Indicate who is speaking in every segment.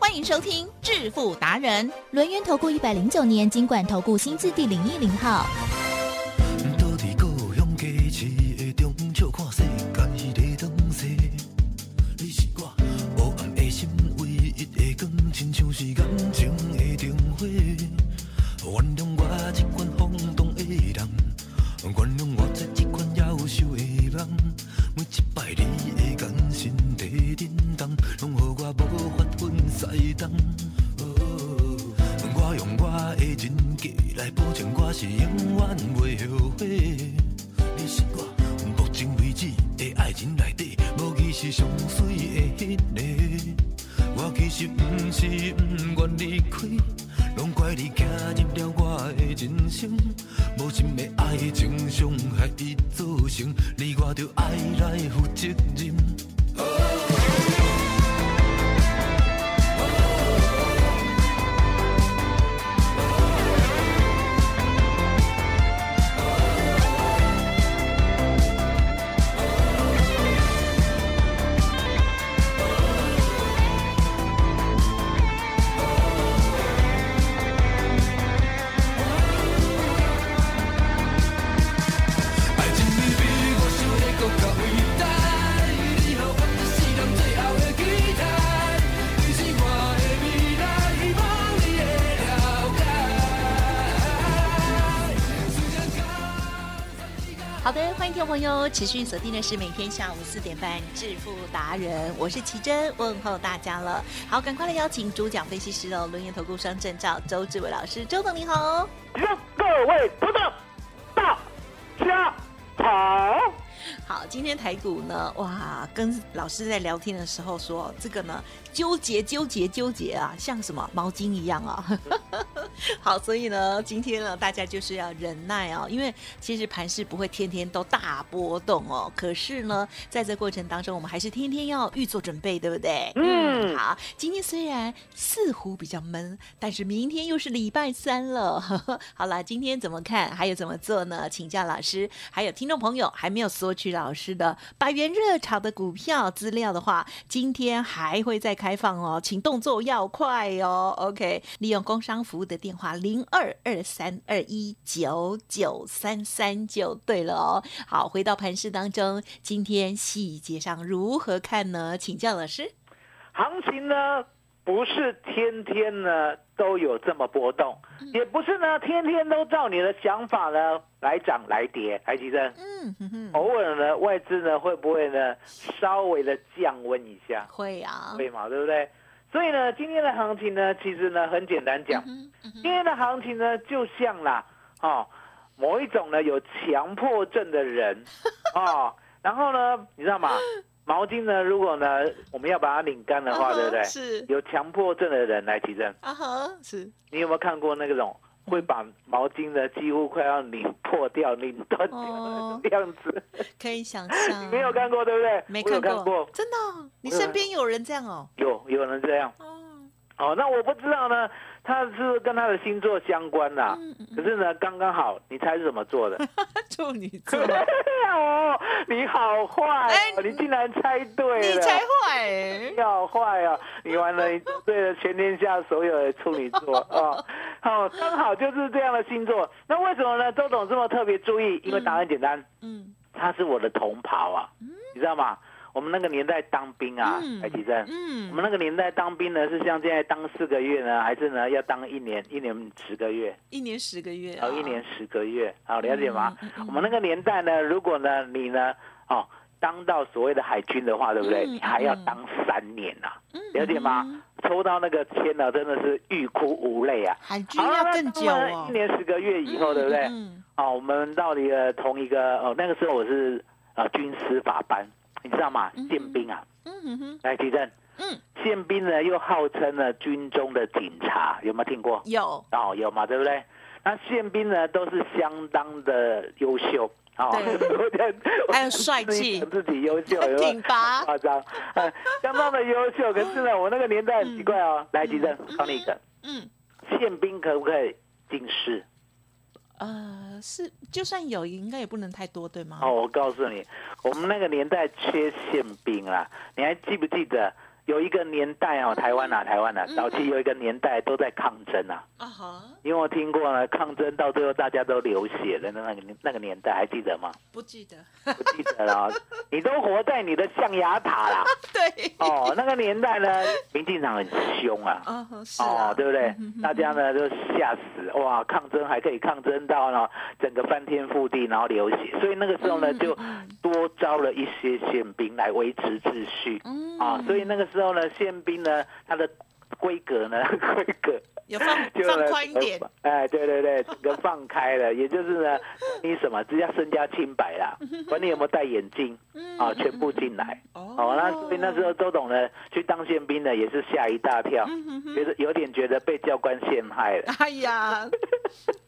Speaker 1: 欢迎收听致富达人，
Speaker 2: 轮源投顾一百零九年金管投顾新字第零一零号。
Speaker 3: 是永远袂后悔。你是我目前为止的爱情内底，无疑是上水的迄个。我其实不是不愿离开，拢怪你
Speaker 1: 朋友持续锁定的是每天下午四点半《致富达人》，我是奇珍，问候大家了。好，赶快来邀请主讲分析师哦，轮研投顾双证照周志伟老师，周总你好。
Speaker 4: 各位投资大家好。
Speaker 1: 好，今天台股呢，哇，跟老师在聊天的时候说，这个呢纠结纠结纠结啊，像什么毛巾一样啊。好，所以呢，今天呢，大家就是要忍耐哦，因为其实盘势不会天天都大波动哦。可是呢，在这过程当中，我们还是天天要预做准备，对不对？
Speaker 4: 嗯
Speaker 1: 好，今天虽然似乎比较闷，但是明天又是礼拜三了。好了，今天怎么看？还有怎么做呢？请教老师。还有听众朋友还没有索取老师的百元热炒的股票资料的话，今天还会再开放哦，请动作要快哦。OK，利用工商服务的电话零二二三二一九九三三就对了哦。好，回到盘市当中，今天细节上如何看呢？请教老师。
Speaker 4: 行情呢不是天天呢都有这么波动，也不是呢天天都照你的想法呢来涨来跌。台积电
Speaker 1: 嗯
Speaker 4: 偶尔呢外资呢会不会呢稍微的降温一下？
Speaker 1: 会啊，
Speaker 4: 会嘛，对不对？所以呢，今天的行情呢，其实呢很简单讲，今天的行情呢就像啦，哦，某一种呢有强迫症的人，哦，然后呢，你知道吗？毛巾呢，如果呢我们要把它拧干的话，对不对？
Speaker 1: 是
Speaker 4: 有强迫症的人来提证，
Speaker 1: 啊哈，是
Speaker 4: 你有没有看过那种会把毛巾呢几乎快要拧破掉、拧断掉
Speaker 1: 哦
Speaker 4: 的样子？
Speaker 1: 可以想象。
Speaker 4: 你没有看过对不对？
Speaker 1: 没看
Speaker 4: 看过，
Speaker 1: 真的哦、你身边有人这样哦？
Speaker 4: 有有人这样。
Speaker 1: 哦，
Speaker 4: 哦，那我不知道呢，他是跟他的星座相关啦、
Speaker 1: 嗯嗯
Speaker 4: 可是呢，刚刚好，你猜是怎么做的？
Speaker 1: 处女座，
Speaker 4: 哦，你好坏、你竟然猜对了，
Speaker 1: 你才坏欸
Speaker 4: 你好坏啊！你完了，你对了全天下所有的处女座啊！哦，刚好就是这样的星座。那为什么呢？周董这么特别注意？因为答案简单，
Speaker 1: 嗯
Speaker 4: 他是我的同袍啊，你知道吗？我们那个年代当兵啊
Speaker 1: 嗯，
Speaker 4: 海基正。我
Speaker 1: 嗯，
Speaker 4: 们那个年代当兵呢，是像现在当四个月呢，还是呢要当一年？一年十个月，
Speaker 1: 一年十个月、啊，
Speaker 4: 哦，一年十个月，好了解吗？
Speaker 1: 嗯嗯嗯
Speaker 4: 我们那个年代呢，如果呢你呢，哦，当到所谓的海军的话，对不对？
Speaker 1: 嗯
Speaker 4: 你还要
Speaker 1: 嗯
Speaker 4: 当三年呐、
Speaker 1: 嗯
Speaker 4: 了解吗？
Speaker 1: 嗯
Speaker 4: 抽到那个签呢，真的是欲哭无泪啊！
Speaker 1: 海军要更久哦
Speaker 4: 一。年十个月以后，对不对？
Speaker 1: 嗯
Speaker 4: 哦，我们到了一个同一个哦，那个时候我是啊军师法班，你知道吗
Speaker 1: 嗯？
Speaker 4: 宪兵啊，
Speaker 1: 嗯哼哼，
Speaker 4: 来提正。
Speaker 1: 嗯，
Speaker 4: 宪兵呢又号称呢军中的警察，有没有听过？
Speaker 1: 有，
Speaker 4: 哦，有嘛，对不对？那宪兵呢都是相当的优秀。哦，
Speaker 1: 对
Speaker 4: 我觉得
Speaker 1: 还有帅气
Speaker 4: 自己优秀，
Speaker 1: 挺拔
Speaker 4: 夸张，嗯相当的优秀。可是呢，我那个年代很奇怪哦。来，吉正考你一个，
Speaker 1: 嗯，
Speaker 4: 宪兵可不可以进士？
Speaker 1: 呃，是，就算有，应该也不能太多，对吗？
Speaker 4: 哦，我告诉你，我们那个年代缺馅饼啦。你还记不记得有一个年代哦，台湾啊，台湾啊，
Speaker 1: 嗯。
Speaker 4: 早期有一个年代都在抗争啊。
Speaker 1: 啊哈，
Speaker 4: 因为我听过呢，抗争到最后大家都流血的那个年那个年代，还记得吗？
Speaker 1: 不记得，
Speaker 4: 不记得了哦，你都活在你的象牙塔啦。
Speaker 1: 对，
Speaker 4: 哦，那个年代呢，民进党很凶啊。
Speaker 1: 啊，是啊，
Speaker 4: 哦，对不对？大家呢都吓死，哇，抗争还可以抗争到呢整个翻天覆地，然后流血，所以那个时候呢
Speaker 1: 嗯。
Speaker 4: 就多招了一些宪兵来维持秩序。
Speaker 1: 嗯。
Speaker 4: 啊，所以那个时候呢，宪兵呢它的规格呢规格
Speaker 1: 有放
Speaker 4: 就
Speaker 1: 放
Speaker 4: 呢
Speaker 1: 宽一点，
Speaker 4: 哎，对对对，整个放开了，也就是呢，你什么只要身家清白啦，管你有没有戴眼镜啊，全部进来。
Speaker 1: 哦。
Speaker 4: 哦，那所以那时候周董呢去当宪兵呢，也是吓一大跳，
Speaker 1: 嗯
Speaker 4: 觉得有点觉得被教官陷害了，
Speaker 1: 哎呀，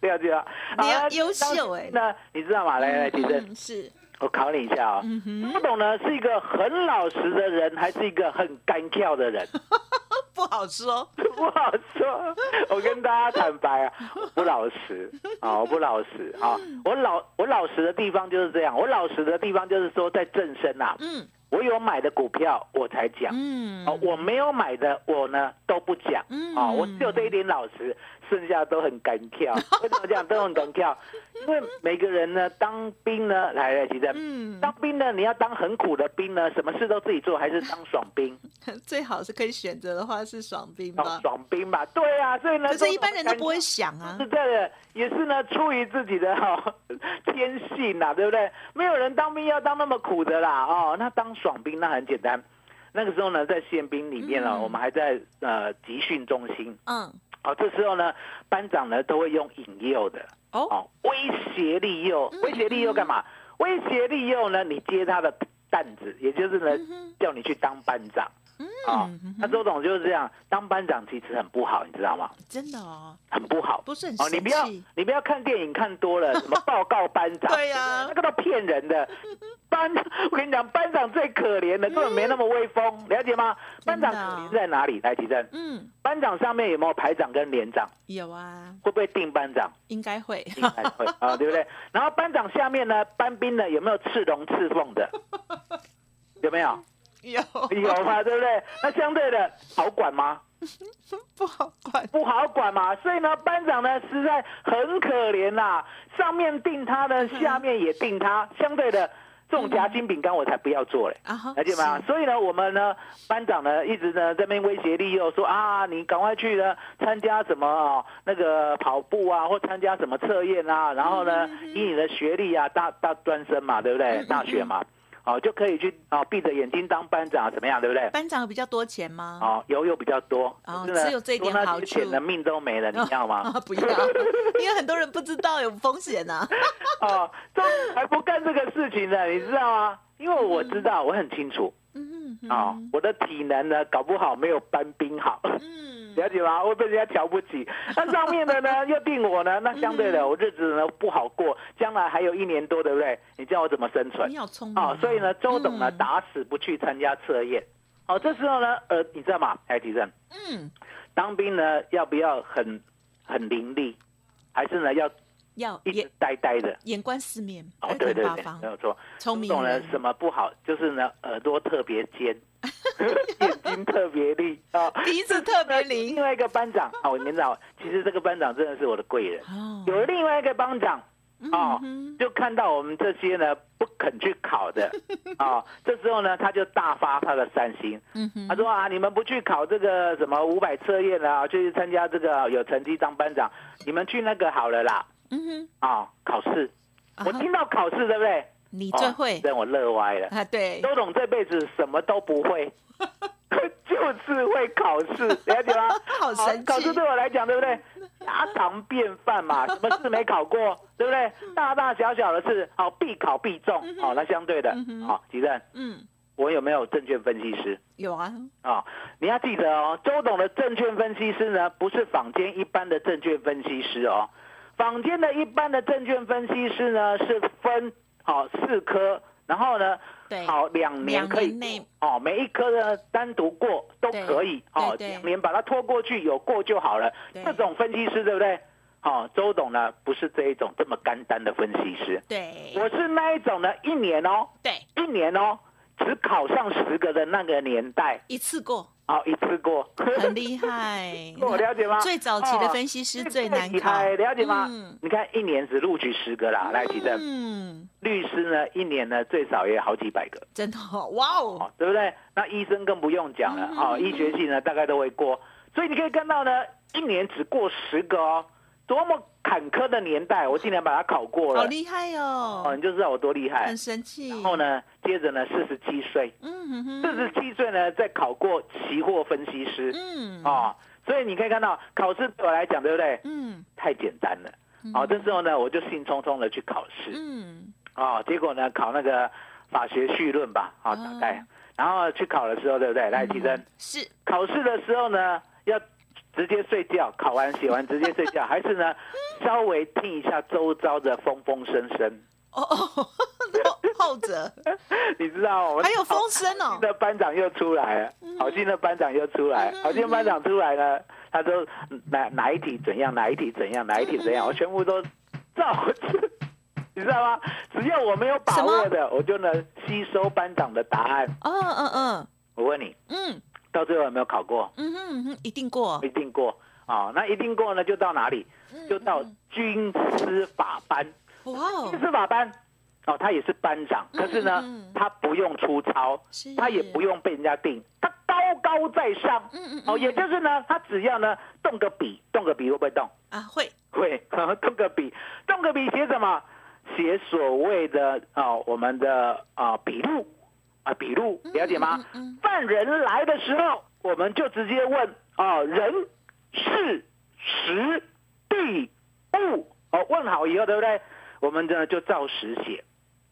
Speaker 4: 对 啊对啊。好
Speaker 1: 你要优秀哎
Speaker 4: 那你知道吗？来来，其实
Speaker 1: 嗯是，
Speaker 4: 我考你一下哦。
Speaker 1: 嗯哼，
Speaker 4: 周董呢是一个很老实的人，还是一个很干跳的人？
Speaker 1: 不好说，
Speaker 4: 不好说。我跟大家坦白啊，我不老实啊，我不老实啊。我老我老实的地方就是这样，我老实的地方就是说在正身啊，
Speaker 1: 嗯
Speaker 4: 我有买的股票我才讲。
Speaker 1: 嗯，
Speaker 4: 哦，我没有买的，我呢都不讲。
Speaker 1: 嗯
Speaker 4: 哦，我只有这一点老实，剩下都很敢跳。为什么讲都很敢跳？因为每个人呢，当兵呢，来来，其实
Speaker 1: 嗯，
Speaker 4: 当兵呢，你要当很苦的兵呢，什么事都自己做，还是当爽兵？
Speaker 1: 最好是可以选择的话是爽兵
Speaker 4: 哦
Speaker 1: 吧，，
Speaker 4: 爽兵吧，对啊，所以呢，
Speaker 1: 可是一般人都不会想啊
Speaker 4: 是，这个，也是呢，出于自己的哈、天性呐、对不对？没有人当兵要当那么苦的啦，哦，那当爽兵那很简单。那个时候呢，在宪兵里面呢、
Speaker 1: 嗯
Speaker 4: 我们还在呃集训中心，
Speaker 1: 嗯，
Speaker 4: 哦，这时候呢，班长呢都会用引诱的，
Speaker 1: 哦，
Speaker 4: 哦，威胁利诱，威胁利诱干嘛？威胁利诱呢，你接他的担子，也就是呢，叫你去当班长。啊、
Speaker 1: 嗯
Speaker 4: 那周董就是这样，当班长其实很不好，你知道吗？
Speaker 1: 真的哦，
Speaker 4: 很不好。哦，
Speaker 1: 不是很哦
Speaker 4: 你不要，你不要看电影看多了，什么报告班长，
Speaker 1: 对呀
Speaker 4: 那个都骗人的。班，我跟你讲，班长最可怜的，根本没那么威风，了解吗？班长在哪里？来，提正，
Speaker 1: 嗯，
Speaker 4: 班长上面有没有排长跟连长？
Speaker 1: 有啊，
Speaker 4: 会不会定班长？
Speaker 1: 应该会，
Speaker 4: 应该会啊，对不对？然后班长下面呢，班兵呢有没有刺龙刺凤的？有没有？
Speaker 1: 有
Speaker 4: 有嘛，对不对？那相对的好管吗？
Speaker 1: 不好管，
Speaker 4: 不好管嘛，所以呢，班长呢实在很可怜啦、上面定他呢，下面也定他，相对的这种夹心饼干我才不要做嘞。
Speaker 1: 啊哈，
Speaker 4: 了解吗？所以呢，我们呢，班长呢，一直呢这边威胁利诱说啊，你赶快去呢参加什么哦，那个跑步啊，或参加什么测验啊，然后呢，以你的学历啊，大大专生嘛，对不对？大学嘛，哦，就可以去哦，闭着眼睛当班长，怎么样，对不对？
Speaker 1: 班长有比较多钱吗？
Speaker 4: 哦，油又比较多，
Speaker 1: 哦
Speaker 4: 可是呢
Speaker 1: 只有这一点好处
Speaker 4: 些钱的命都没了，你要吗？
Speaker 1: 啊，不要，因为很多人不知道有风险呐。
Speaker 4: 哦，都还不干这个事情呢，你知道吗？因为我知道，我很清楚
Speaker 1: 嗯
Speaker 4: 啊、我的体能呢，搞不好没有班兵好。
Speaker 1: 嗯，
Speaker 4: 了解吗？会被人家瞧不起。那上面的呢，又定我呢，那相对的，我日子呢不好过，将来还有一年多，对不对？你叫我怎么生存
Speaker 1: 你？好聪明
Speaker 4: 啊、所以呢，周董呢
Speaker 1: 嗯
Speaker 4: 打死不去参加测验。好、这时候呢，呃，你知道吗？哎提正，
Speaker 1: 嗯，
Speaker 4: 当兵呢要不要很很伶俐，还是呢要一直
Speaker 1: 要眼
Speaker 4: 呆呆的？
Speaker 1: 眼观四面，
Speaker 4: 哦，
Speaker 1: 耳
Speaker 4: 对对对，没，有错。
Speaker 1: 聪明
Speaker 4: 周董呢
Speaker 1: 人，
Speaker 4: 什么不好？就是呢耳朵特别尖，眼睛特别利啊。
Speaker 1: 鼻子特别灵
Speaker 4: 另。外一个班长啊，我年长，其实这个班长真的是我的贵人。
Speaker 1: 哦，
Speaker 4: 有另外一个班长哦
Speaker 1: 嗯，
Speaker 4: 就看到我们这些呢不肯去考的啊，这时候呢他就大发他的善心，
Speaker 1: 嗯哼，
Speaker 4: 他说啊，你们不去考这个什么五百测验啊，去参加这个有成绩当班长，你们去那个好了啦
Speaker 1: 嗯哼，
Speaker 4: 啊，考试。我听到考试对不对？
Speaker 1: 你最会
Speaker 4: 哦让我乐歪了。
Speaker 1: 啊，对，
Speaker 4: 周董这辈子什么都不会，就是会考试，了解吗？
Speaker 1: 好神奇
Speaker 4: 考试对我来讲，对不对？家常便饭嘛，什么事没考过，对不对？大大小小的事，好必考必中，好，那相对的好，吉正，
Speaker 1: 嗯，
Speaker 4: 我有没有证券分析师？
Speaker 1: 有啊，
Speaker 4: 啊、你要记得哦，周董的证券分析师呢，不是坊间一般的证券分析师哦。坊间的一般的证券分析师呢是分好、四科，然后呢
Speaker 1: 对，
Speaker 4: 好两年可以
Speaker 1: 年
Speaker 4: 哦，每一科呢单独过都可以哦，两年把它拖过去有过就好了。
Speaker 1: 对。
Speaker 4: 这种分析师对不对？好、周董呢不是这一种这么干单的分析师，
Speaker 1: 对，
Speaker 4: 我是那一种呢，一年哦，
Speaker 1: 对。
Speaker 4: 一年哦，只考上十个的那个年代，
Speaker 1: 一次过，
Speaker 4: 好、一次过，
Speaker 1: 很厉害。
Speaker 4: 我 了解吗？
Speaker 1: 最早期的
Speaker 4: 哦
Speaker 1: 分析师最难考，
Speaker 4: 了解吗？
Speaker 1: 嗯
Speaker 4: 你看一年只录取十个啦，来提正。
Speaker 1: 嗯，
Speaker 4: 律师呢，一年呢最少也好几百个，
Speaker 1: 真的哦哇哦，
Speaker 4: 哦，对不对？那医生更不用讲了，
Speaker 1: 嗯
Speaker 4: 哦，医学系呢大概都会过，所以你可以看到呢，一年只过十个哦，多么坎坷的年代，我竟然把它考过了，
Speaker 1: 好厉害
Speaker 4: 哦，
Speaker 1: 哦，
Speaker 4: 你就知道我多厉害
Speaker 1: 很。神奇。
Speaker 4: 然后？呢，接着呢，四十七岁，
Speaker 1: 嗯哼哼，
Speaker 4: 四十七岁呢再考过期货分析师，
Speaker 1: 嗯，
Speaker 4: 哦，所以你可以看到考试对我来讲，对不对？
Speaker 1: 嗯
Speaker 4: 太简单了。好、这时候呢，我就兴冲冲的去考试。
Speaker 1: 嗯，
Speaker 4: 哦，结果呢，考那个法学绪论吧，好、
Speaker 1: 哦
Speaker 4: 大概，然后去考的时候，对不对？来，提升。
Speaker 1: 嗯是
Speaker 4: 考试的时候呢，要直接睡觉，考完写完直接睡觉，还是呢，稍微听一下周遭的风风声声？
Speaker 1: 哦哦，后后者
Speaker 4: 你知道我们
Speaker 1: 还有风声哦
Speaker 4: 新，的班长又出来了，好心的班长又出来，好心的班长出来呢，他说嗯哪哪一题怎样，哪一题怎样，哪一题怎样，我全部都照着。你知道吗？只要我没有把握的，我就能吸收班长的答案。
Speaker 1: 嗯嗯嗯
Speaker 4: 我问你，
Speaker 1: 嗯
Speaker 4: 到最后有没有考过？
Speaker 1: 嗯哼嗯哼，一定过
Speaker 4: 一，定过啊、那一定过呢，就到哪里？就到军司法班。
Speaker 1: 哇哦
Speaker 4: 军，司法班哦，他也是班长，可是呢，
Speaker 1: 嗯嗯
Speaker 4: 他不用出操，他也不用被人家定，他高高在上。
Speaker 1: 嗯嗯
Speaker 4: 哦，也就是呢，他只要呢动个笔，动个笔会不会动？
Speaker 1: 啊会
Speaker 4: 会，动个笔，动个笔写什么？写所谓的哦，我们的啊笔录啊笔录，了解吗？犯人来的时候，我们就直接问啊，人、事、时、地、物哦，问好以后，对不对？我们呢就照实写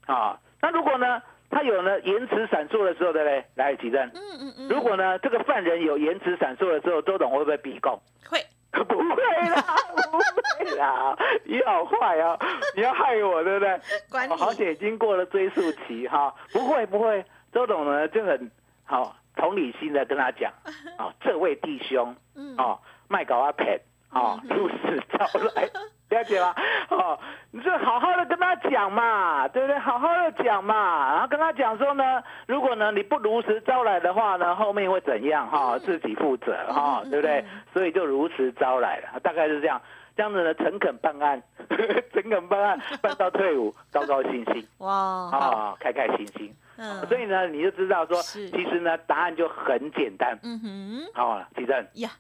Speaker 4: 啊。那如果呢，他有呢延迟闪烁的时候，对不对？来，举证。
Speaker 1: 嗯嗯嗯，
Speaker 4: 如果呢这个犯人有延迟闪烁的时候，周董会不会逼供？
Speaker 1: 会
Speaker 4: 不会啦，不会啦，你好坏啊，你要害我，对不对？
Speaker 1: 管你
Speaker 4: 哦好险已经过了追溯期哈，不会不会，周董呢就很好同理心的跟他讲，哦，这位弟兄
Speaker 1: 嗯
Speaker 4: 哦，卖搞阿骗哦，如实招来，了解吗？哦，你就好好的跟他讲嘛，对不对？好好的讲嘛，然后跟他讲说呢，如果呢你不如实招来的话呢，后面会怎样哈、自己负责哈、
Speaker 1: 嗯
Speaker 4: 对不对
Speaker 1: 嗯？
Speaker 4: 所以就如实招来了，大概是这样。这样子呢，诚恳办案，诚恳办案，办到退伍，高高兴兴
Speaker 1: 哇
Speaker 4: 啊、
Speaker 1: 好
Speaker 4: 开开心心。
Speaker 1: 嗯。
Speaker 4: 所以呢，你就知道说，其实呢，答案就很简单。
Speaker 1: 嗯哼。
Speaker 4: 好、了，吉正，
Speaker 1: 呀，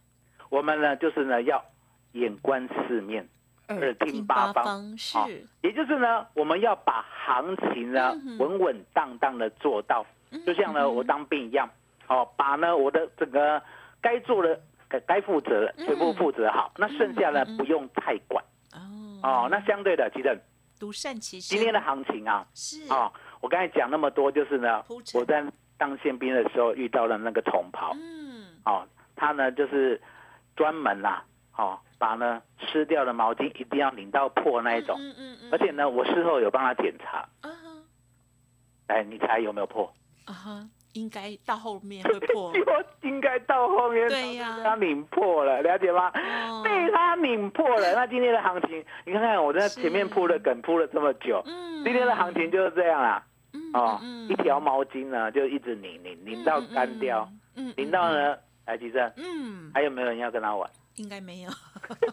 Speaker 4: 我们呢就是呢要眼观四面，耳听八方。
Speaker 1: 是。
Speaker 4: 啊也就是呢，我们要把行情呢稳稳当当的做到，就像呢
Speaker 1: 嗯
Speaker 4: 我当兵一样，哦，把呢我的整个该做的、该该负责的全部负责好，那剩下呢不用太管。
Speaker 1: 哦。
Speaker 4: 哦。那相对的，其实
Speaker 1: 独善其身，
Speaker 4: 今天的行情啊，
Speaker 1: 是。
Speaker 4: 啊，我刚才讲那么多，就是呢我在当宪兵的时候遇到了那个同袍，
Speaker 1: 嗯。
Speaker 4: 哦，他呢就是专门啦、哦，把呢湿掉的毛巾一定要拧到破那一种，
Speaker 1: 嗯嗯嗯，
Speaker 4: 而且呢，我事后有帮他检查，
Speaker 1: 啊哈。
Speaker 4: 哎，你猜有没有破？
Speaker 1: 啊哈，应该到后面会破。
Speaker 4: 应该到后面
Speaker 1: 对呀。
Speaker 4: 被他拧破了，了解吗？
Speaker 1: 哦。
Speaker 4: 被他拧破了，那今天的行情，你看看我在前面铺了梗铺了这么久，
Speaker 1: 嗯。
Speaker 4: 今天的行情就是这样啦。
Speaker 1: 嗯
Speaker 4: 哦，
Speaker 1: 嗯
Speaker 4: 一条毛巾呢就一直拧拧拧到干掉，，拧到呢，来吉正，
Speaker 1: 嗯，
Speaker 4: 还有没有人要跟他玩？
Speaker 1: 应该没有，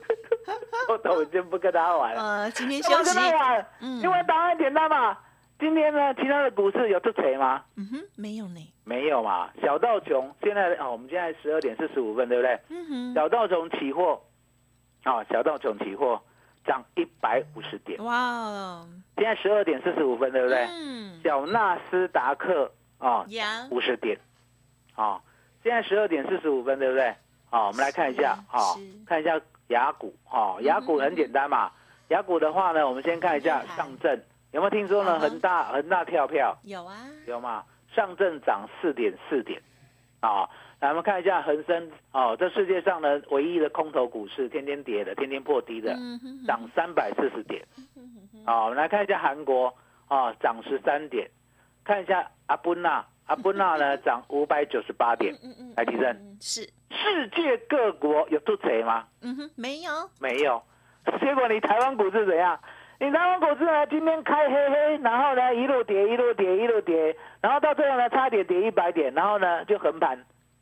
Speaker 4: 我都已经不跟他玩了。
Speaker 1: 呃，今天
Speaker 4: 我
Speaker 1: 休息，
Speaker 4: 跟他玩，
Speaker 1: 嗯
Speaker 4: 因为答案简单嘛。今天呢，其他的股市有这谁吗？
Speaker 1: 嗯哼，没有呢，
Speaker 4: 没有嘛。小道琼现在哦，我们现在十二点四十五分，对不对？
Speaker 1: 嗯哼，
Speaker 4: 小道琼期货，啊、小道琼期货涨一百五十点，
Speaker 1: 哇哦，
Speaker 4: 现在十二点四十五分，对不对？
Speaker 1: 嗯，
Speaker 4: 小纳斯达克啊，
Speaker 1: 呀，
Speaker 4: 五十点，啊、现在十二点四十五分，对不对？好、我们来看一下，
Speaker 1: 是
Speaker 4: 好、看一下雅股，哦，雅股很简单嘛。雅股的话呢，我们先看一下上证有没有听说呢？恒大恒大跳票
Speaker 1: 有啊，
Speaker 4: 有吗？上证涨四点四点，啊。来，我们看一下恒生哦，这世界上呢唯一的空头股市，天天跌的，天天破低的，涨三百四十点。好，我们来看一下韩国啊，涨十三点。看一下阿布纳，阿布纳呢涨五百九十八点。
Speaker 1: 嗯嗯，
Speaker 4: 来，提正，
Speaker 1: 嗯是，
Speaker 4: 世界各国有吐贼吗？
Speaker 1: 嗯哼，没有，
Speaker 4: 没有。结果你台湾股市怎样？你台湾股市呢，今天开黑黑，然后呢一路跌，一路跌，一路跌，然后到最后呢差点跌一百点，然后呢就横盘，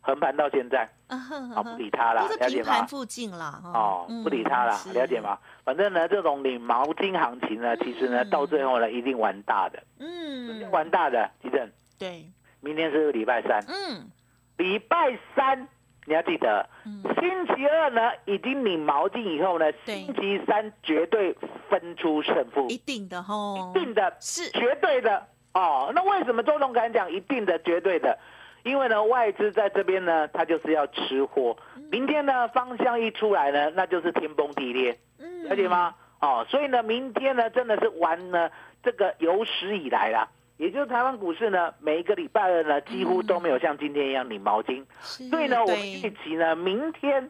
Speaker 4: 横盘到现在，
Speaker 1: 啊
Speaker 4: 不理它啦
Speaker 1: 都，在
Speaker 4: 了解吗？
Speaker 1: 盘？附近了，
Speaker 4: 哦，不理它了，了解？吗？反正呢，这种领毛巾行情呢，其实呢
Speaker 1: 嗯
Speaker 4: 到最后呢一定玩大的，
Speaker 1: 嗯，
Speaker 4: 玩大的。地震，
Speaker 1: 对，
Speaker 4: 明天是礼拜三，
Speaker 1: 嗯。
Speaker 4: 礼拜三你要记得，
Speaker 1: 嗯，
Speaker 4: 星期二呢已经领毛巾以后呢，星期三绝对分出胜负，
Speaker 1: 一定的吼，
Speaker 4: 一定的，
Speaker 1: 是，
Speaker 4: 绝对的。哦。那为什么周总敢讲一定的、绝对的？因为呢，外资在这边呢，它就是要吃货。
Speaker 1: 嗯
Speaker 4: 明天呢，方向一出来呢，那就是天崩地裂，
Speaker 1: 嗯
Speaker 4: 了解？吗？哦，所以呢，明天呢，真的是玩呢这个有史以来啦，也就是台湾股市呢，每一个礼拜二呢，几乎都没有像今天一样领毛巾。
Speaker 1: 是
Speaker 4: 所以呢，我们预期呢，明天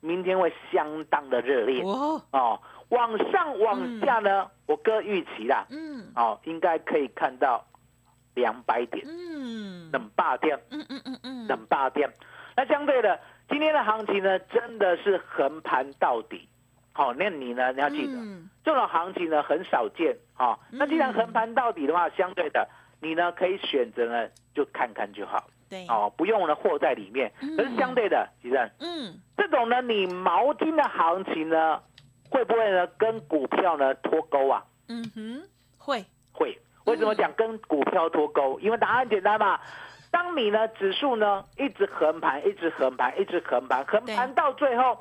Speaker 4: 明天会相当的热烈
Speaker 1: 哦，
Speaker 4: 哦。往上往下呢，我哥预期啦，
Speaker 1: 嗯
Speaker 4: 哦，应该可以看到两百点，
Speaker 1: 嗯，
Speaker 4: 冷霸点，
Speaker 1: 嗯嗯嗯嗯，
Speaker 4: 冷霸点。那相对的，今天的行情呢，真的是横盘到底。好、那你呢？你要记得，
Speaker 1: 嗯
Speaker 4: 这种行情呢很少见啊、那既然横盘到底的话，相对的，你呢可以选择呢就看看就好
Speaker 1: 对，
Speaker 4: 哦，不用呢货在里面。可是相对的，其实
Speaker 1: 嗯
Speaker 4: 这种呢，你毛巾的行情呢，会不会呢跟股票呢脱钩啊？
Speaker 1: 嗯哼，会，
Speaker 4: 会。为什么讲跟股票脱钩？因为答案很简单嘛。当你呢指数呢一直横盘，一直横盘，一直横盘，横盘到最后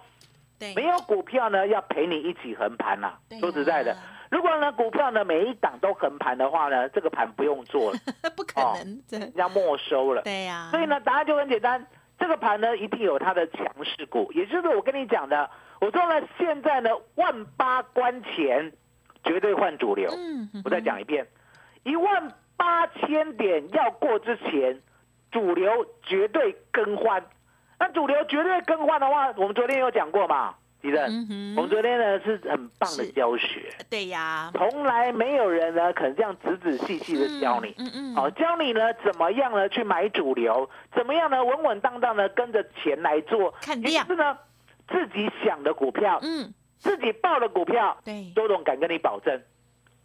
Speaker 1: 对，
Speaker 4: 没有股票呢要陪你一起横盘啦、说实在的，如果呢股票呢每一档都横盘的话呢，这个盘不用做了，
Speaker 1: 不可
Speaker 4: 哦
Speaker 1: 能，对
Speaker 4: 要没收了。
Speaker 1: 对呀，
Speaker 4: 所以呢，答案就很简单，这个盘呢一定有它的强势股，也就是我跟你讲的，我说呢现在呢万八关前绝对换主流。我再讲一遍，一万八千点要过之前，主流绝对更换。那主流绝对更换的话，我们昨天有讲过嘛，吉正，
Speaker 1: 嗯
Speaker 4: 我们昨天呢是很棒的教学，
Speaker 1: 对呀，
Speaker 4: 从来没有人呢肯这样仔仔细细的教你。
Speaker 1: 嗯嗯，
Speaker 4: 好、教你呢怎么样呢去买主流，怎么样呢稳稳当当的跟着钱来做，也
Speaker 1: 看量
Speaker 4: 是呢自己想的股票，
Speaker 1: 嗯，
Speaker 4: 自己报的股票，
Speaker 1: 对，
Speaker 4: 周董敢跟你保证，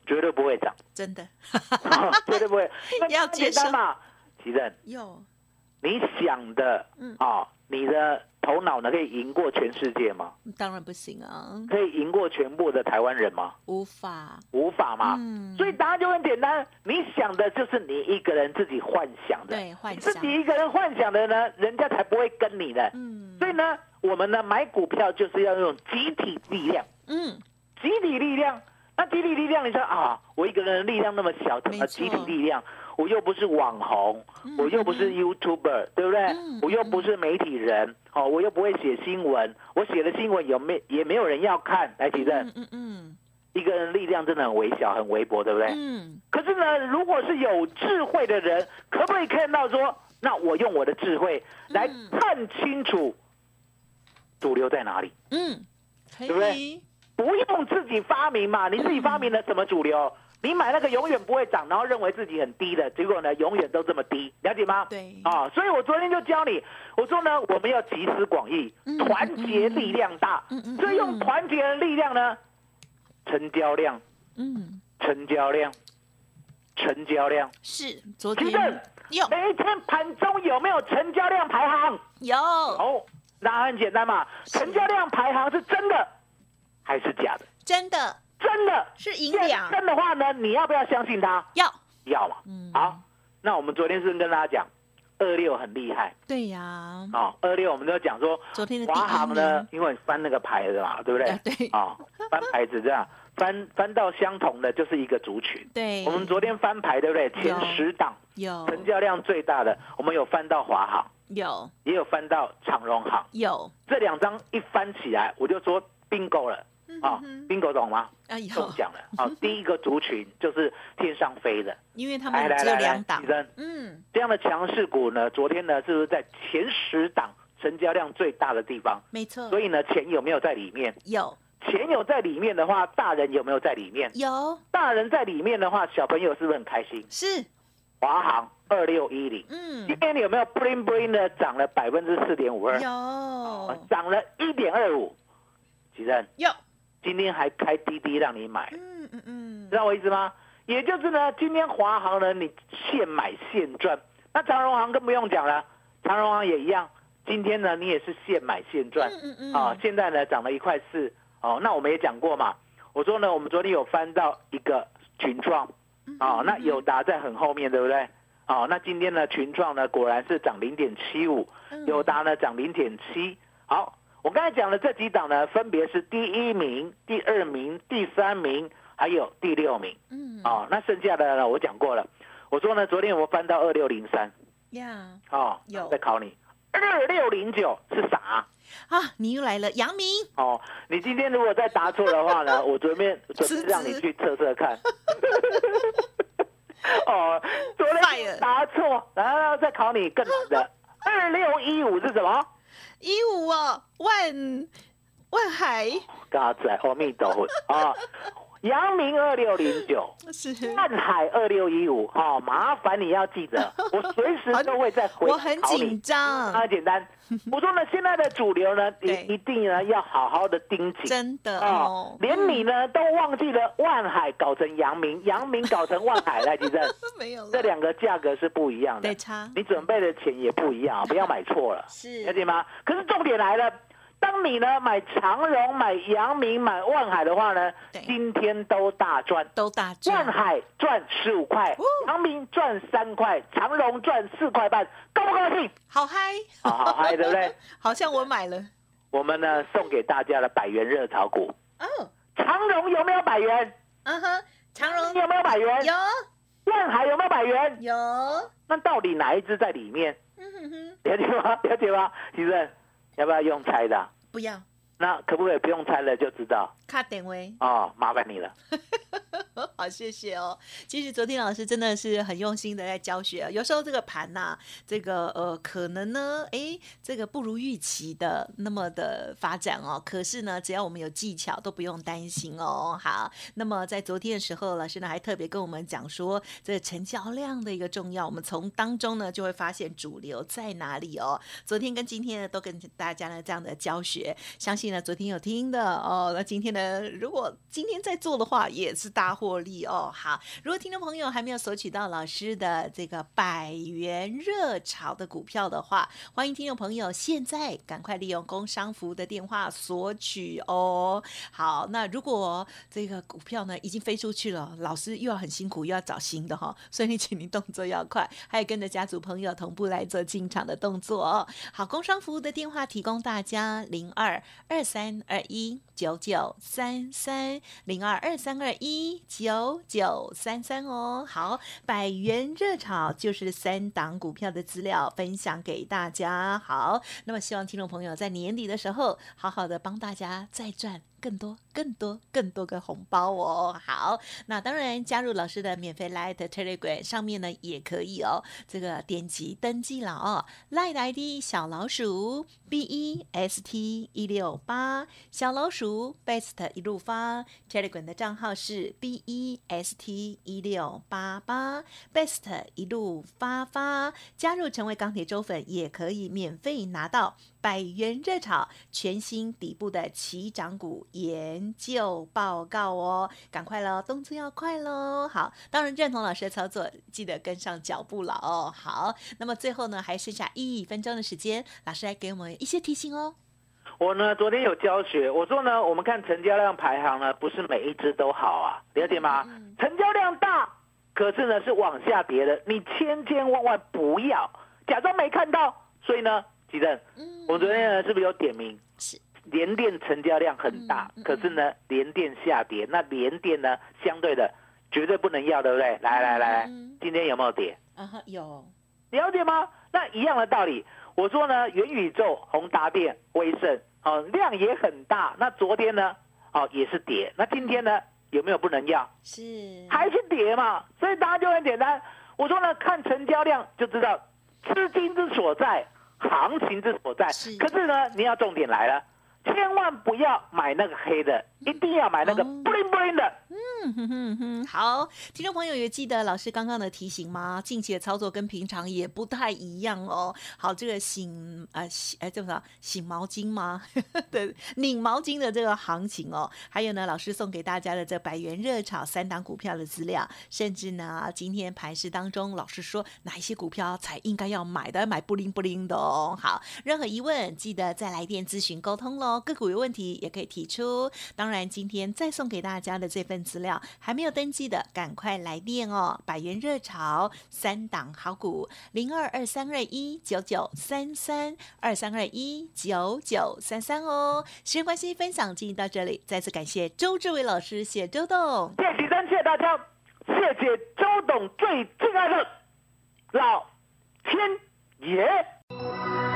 Speaker 4: 绝对不会涨。
Speaker 1: 真的
Speaker 4: 绝对不会。那
Speaker 1: 要
Speaker 4: 很简单嘛，奇正，
Speaker 1: 有，
Speaker 4: 你想的
Speaker 1: 嗯
Speaker 4: 啊、你的头脑呢可以赢过全世界吗？
Speaker 1: 当然不行啊，
Speaker 4: 可以赢过全部的台湾人吗？
Speaker 1: 无法，
Speaker 4: 无法嘛。
Speaker 1: 嗯
Speaker 4: 所以答案就很简单，你想的就是你一个人自己幻想的，
Speaker 1: 对，幻想自，
Speaker 4: 己一个人幻想的呢，人家才不会跟你的。
Speaker 1: 嗯，
Speaker 4: 所以呢，我们呢买股票就是要用集体力量，
Speaker 1: 嗯，
Speaker 4: 集体力量。那集体力量，你说啊，我一个人的力量那么小，怎么
Speaker 1: 没错
Speaker 4: 集体力量？我又不是网红，
Speaker 1: 嗯
Speaker 4: 我又不是 YouTuber，对不对？
Speaker 1: 嗯
Speaker 4: 我又不是媒体人，哦，我又不会写新闻，我写的新闻有没也没有人要看。来，提正，
Speaker 1: 嗯嗯嗯
Speaker 4: 一个人力量真的很微小，很微薄，对不对？
Speaker 1: 嗯，
Speaker 4: 可是呢，如果是有智慧的人，可不可以看到说，那我用我的智慧来
Speaker 1: 嗯
Speaker 4: 看清楚主流在哪里？
Speaker 1: 嗯，可
Speaker 4: 对不对
Speaker 1: 以，
Speaker 4: 不用自己发明嘛，你自己发明了什么主流？你买那个永远不会涨，然后认为自己很低的，结果呢，永远都这么低，了解吗？
Speaker 1: 对，
Speaker 4: 啊，所以我昨天就教你，我说呢，我们要集思广益
Speaker 1: 嗯，
Speaker 4: 团结力量大。
Speaker 1: 嗯嗯，
Speaker 4: 所以用
Speaker 1: 嗯
Speaker 4: 团结的力量呢，成交量，
Speaker 1: 嗯，
Speaker 4: 成交量，成交量。
Speaker 1: 是昨天
Speaker 4: 正，
Speaker 1: 有。
Speaker 4: 每一天盘中有没有成交量排行？
Speaker 1: 有，
Speaker 4: 哦，那很简单嘛，成交量排行是真的还是假的？
Speaker 1: 真的
Speaker 4: 真的。
Speaker 1: 是银两，
Speaker 4: 真的话呢，你要不要相信它？
Speaker 1: 要，
Speaker 4: 要嘛。
Speaker 1: 嗯，
Speaker 4: 好，那我们昨天是不是跟大家讲，二六很厉害
Speaker 1: 对呀，
Speaker 4: 哦？二六我们都讲说，
Speaker 1: 昨天的
Speaker 4: 华航呢，，因为翻那个牌子嘛，对不对
Speaker 1: 啊？对
Speaker 4: 啊，翻牌子这样翻翻到相同的就是一个族群。
Speaker 1: 对，
Speaker 4: 我们昨天翻牌对不对？前十档
Speaker 1: 有
Speaker 4: 成交量最大的，我们有翻到华航，
Speaker 1: 有
Speaker 4: 也有翻到长荣航。
Speaker 1: 有，
Speaker 4: 这两张一翻起来，我就说 bingo 了，啊，bingo 懂吗？
Speaker 1: 哎呦
Speaker 4: 中，奖了啊！第一个族群就是天上飞的，
Speaker 1: 因为他们只有
Speaker 4: 来来来来，
Speaker 1: 两档
Speaker 4: 起，身。
Speaker 1: 嗯，
Speaker 4: 这样的强势股呢，昨天呢是不是在前十档成交量最大的地方？
Speaker 1: 没错，
Speaker 4: 所以呢，钱有没有在里面？
Speaker 1: 有
Speaker 4: 钱有在里面的话，大人有没有在里面？
Speaker 1: 有
Speaker 4: 大人在里面的话，小朋友是不是很开心？
Speaker 1: 是，
Speaker 4: 华航二六一零，
Speaker 1: 嗯
Speaker 4: 今，天有没有 bling bling 的涨了百分之四点五二？
Speaker 1: 有
Speaker 4: 涨了一点二五。吉正，
Speaker 1: 有，
Speaker 4: 今天还开滴滴让你买，
Speaker 1: 嗯嗯嗯
Speaker 4: 知，道我意思吗？也就是呢，今天华航呢，你现买现赚。那长荣航更不用讲了，长荣航也一样。今天呢，你也是现买现赚
Speaker 1: 嗯嗯嗯
Speaker 4: 啊。现在呢，涨了一块四哦。那我们也讲过嘛，我说呢，我们昨天有翻到一个群创
Speaker 1: 嗯
Speaker 4: 啊，那友达在很后面，对不对？哦，那今天呢，群创呢果然是涨零点七五，
Speaker 1: 嗯
Speaker 4: 友达呢涨零点七。好，我刚才讲的这几档呢，分别是第一名、第二名、第三名，还有第六名。
Speaker 1: 嗯，
Speaker 4: 哦，那剩下的呢，我讲过了。我说呢，昨天我们翻到二六零三，
Speaker 1: 呀
Speaker 4: 哦，
Speaker 1: 有
Speaker 4: 再考你，二六零九是啥？
Speaker 1: 啊，你又来了，杨明，
Speaker 4: 哦，你今天如果再答错的话呢，我准备准备让你去测测看。哦，昨天答错，然后再考你更难的。二六一五是什么？
Speaker 1: 一五哦，万万海
Speaker 4: 嘎仔，阿弥陀佛啊！阳明二六零九，
Speaker 1: 是，
Speaker 4: 万海二六一五，哦，麻烦你要记得，我随时都会再回
Speaker 1: 我很紧张，
Speaker 4: 啊，简单。我说呢，现在的主流呢，你一定呢要好好的盯紧。
Speaker 1: 真的
Speaker 4: 哦
Speaker 1: 哦，，
Speaker 4: 连你呢都忘记了万海搞成阳明，阳明搞成万海，来，吉正，
Speaker 1: 没有了，
Speaker 4: 这两个价格是不一样的。
Speaker 1: 对，差。
Speaker 4: 你准备的钱也不一样，不要买错了，
Speaker 1: 是。
Speaker 4: 了解吗？可是重点来了。当你呢买长荣、买阳明、买万海的话呢，今天都大赚。
Speaker 1: 都大赚万，
Speaker 4: 海赚十五块
Speaker 1: 哦，
Speaker 4: 阳明赚三块，长荣赚四块半，高不高兴？
Speaker 1: 好嗨，
Speaker 4: 好好嗨，对不对？
Speaker 1: 好像我买了，
Speaker 4: 我们呢送给大家的百元热炒股，
Speaker 1: 哦，
Speaker 4: 长荣有没有百元？
Speaker 1: 嗯哼，长荣
Speaker 4: 有没有百元？
Speaker 1: 有
Speaker 4: 万海有没有百元？
Speaker 1: 有，
Speaker 4: 那到底哪一只在里面？
Speaker 1: 嗯哼哼，
Speaker 4: 了解吗？了解吗？其实要不要用猜的啊？
Speaker 1: 不要
Speaker 4: 那可不可以不用猜了就知道？
Speaker 1: 卡点位。
Speaker 4: 哦，麻烦你了。
Speaker 1: 好，谢谢哦。其实昨天老师真的是很用心的在教学啊，有时候这个盘呐、这个呃，可能呢，诶，这个不如预期的那么的发展哦。可是呢，只要我们有技巧，都不用担心哦。好，那么在昨天的时候，老师呢还特别跟我们讲说，这个成交量的一个重要，我们从当中呢就会发现主流在哪里哦。昨天跟今天呢都跟大家呢这样的教学，相信呢昨天有听的哦，那今天呢如果今天在做的话，也是大获利哦。好，如果听众朋友还没有索取到老师的这个百元热炒的股票的话，欢迎听众朋友现在赶快利用工商服务的电话索取哦。好，那如果这个股票呢已经飞出去了，老师又要很辛苦，又要找新的哈、所以你请您动作要快，还有跟着家族朋友同步来做进场的动作哦。好，工商服务的电话提供大家零二二三二一九九三三零二二三二一九九三三哦。好，百元热炒就是三档股票的资料分享给大家。好，那么希望听众朋友在年底的时候，好好的帮大家再赚。更多、更多、更多个红包哦！好，那当然加入老师的免费 Light Telegram 上面呢也可以哦。这个点击登记了哦，Light ID 小老鼠 B E S T 一六八，小老鼠 Best 一路发，Telegram 的账号是 B E S T 一六八八，Best 一路发发，加入成为钢铁周粉也可以免费拿到百元热炒全新底部的起涨股研究报告哦，赶快喽，动作要快喽。好，当然认同老师的操作，记得跟上脚步了哦。好，那么最后呢，还剩下一分钟的时间，老师来给我们一些提醒哦。
Speaker 4: 我呢，昨天有教学，我说呢，我们看成交量排行呢，不是每一只都好啊，了解吗？成交量大，可是呢是往下跌的，你千千万万不要假装没看到。所以呢，吉正，我昨天呢是不是有点名？
Speaker 1: 是
Speaker 4: 联电成交量很大，
Speaker 1: 嗯嗯
Speaker 4: 可是呢联电下跌，那联电呢相对的绝对不能要，对不对？来来来，
Speaker 1: 嗯
Speaker 4: 今天有没有跌？
Speaker 1: 啊哈，有
Speaker 4: 了解吗？那一样的道理，我说呢，元宇宙、宏达电、威盛，哦，量也很大。那昨天呢，哦也是跌。那今天呢有没有不能要？
Speaker 1: 是
Speaker 4: 还是跌嘛，所以答案就很简单。我说呢，看成交量就知道资金之所在，行情之所在
Speaker 1: 是。
Speaker 4: 可是呢，你要重点来了，千万不要买那个黑的，一定要买那个
Speaker 1: 哦
Speaker 4: 布灵布灵的。
Speaker 1: 嗯哼哼哼，好，听众朋友也记得老师刚刚的提醒吗？近期的操作跟平常也不太一样哦。好，这个醒呃醒哎叫什么醒毛巾吗？对，拧毛巾的这个行情哦，还有呢，老师送给大家的这百元热炒三档股票的资料，甚至呢，今天盘市当中，老师说哪一些股票才应该要买的，要买不灵不灵的哦。好，任何疑问记得再来电咨询沟通喽。个股有问题也可以提出。当然，今天再送给大家的这份资料，还没有登记的，赶快来电哦！百元热潮三档好股，零二二三二一九九三三二三二一九九三三哦。时间关系，分享进行到这里，再次感谢周志伟老师，谢周董。
Speaker 4: 谢谢真，谢谢大家，谢谢周董最敬爱的老天爷。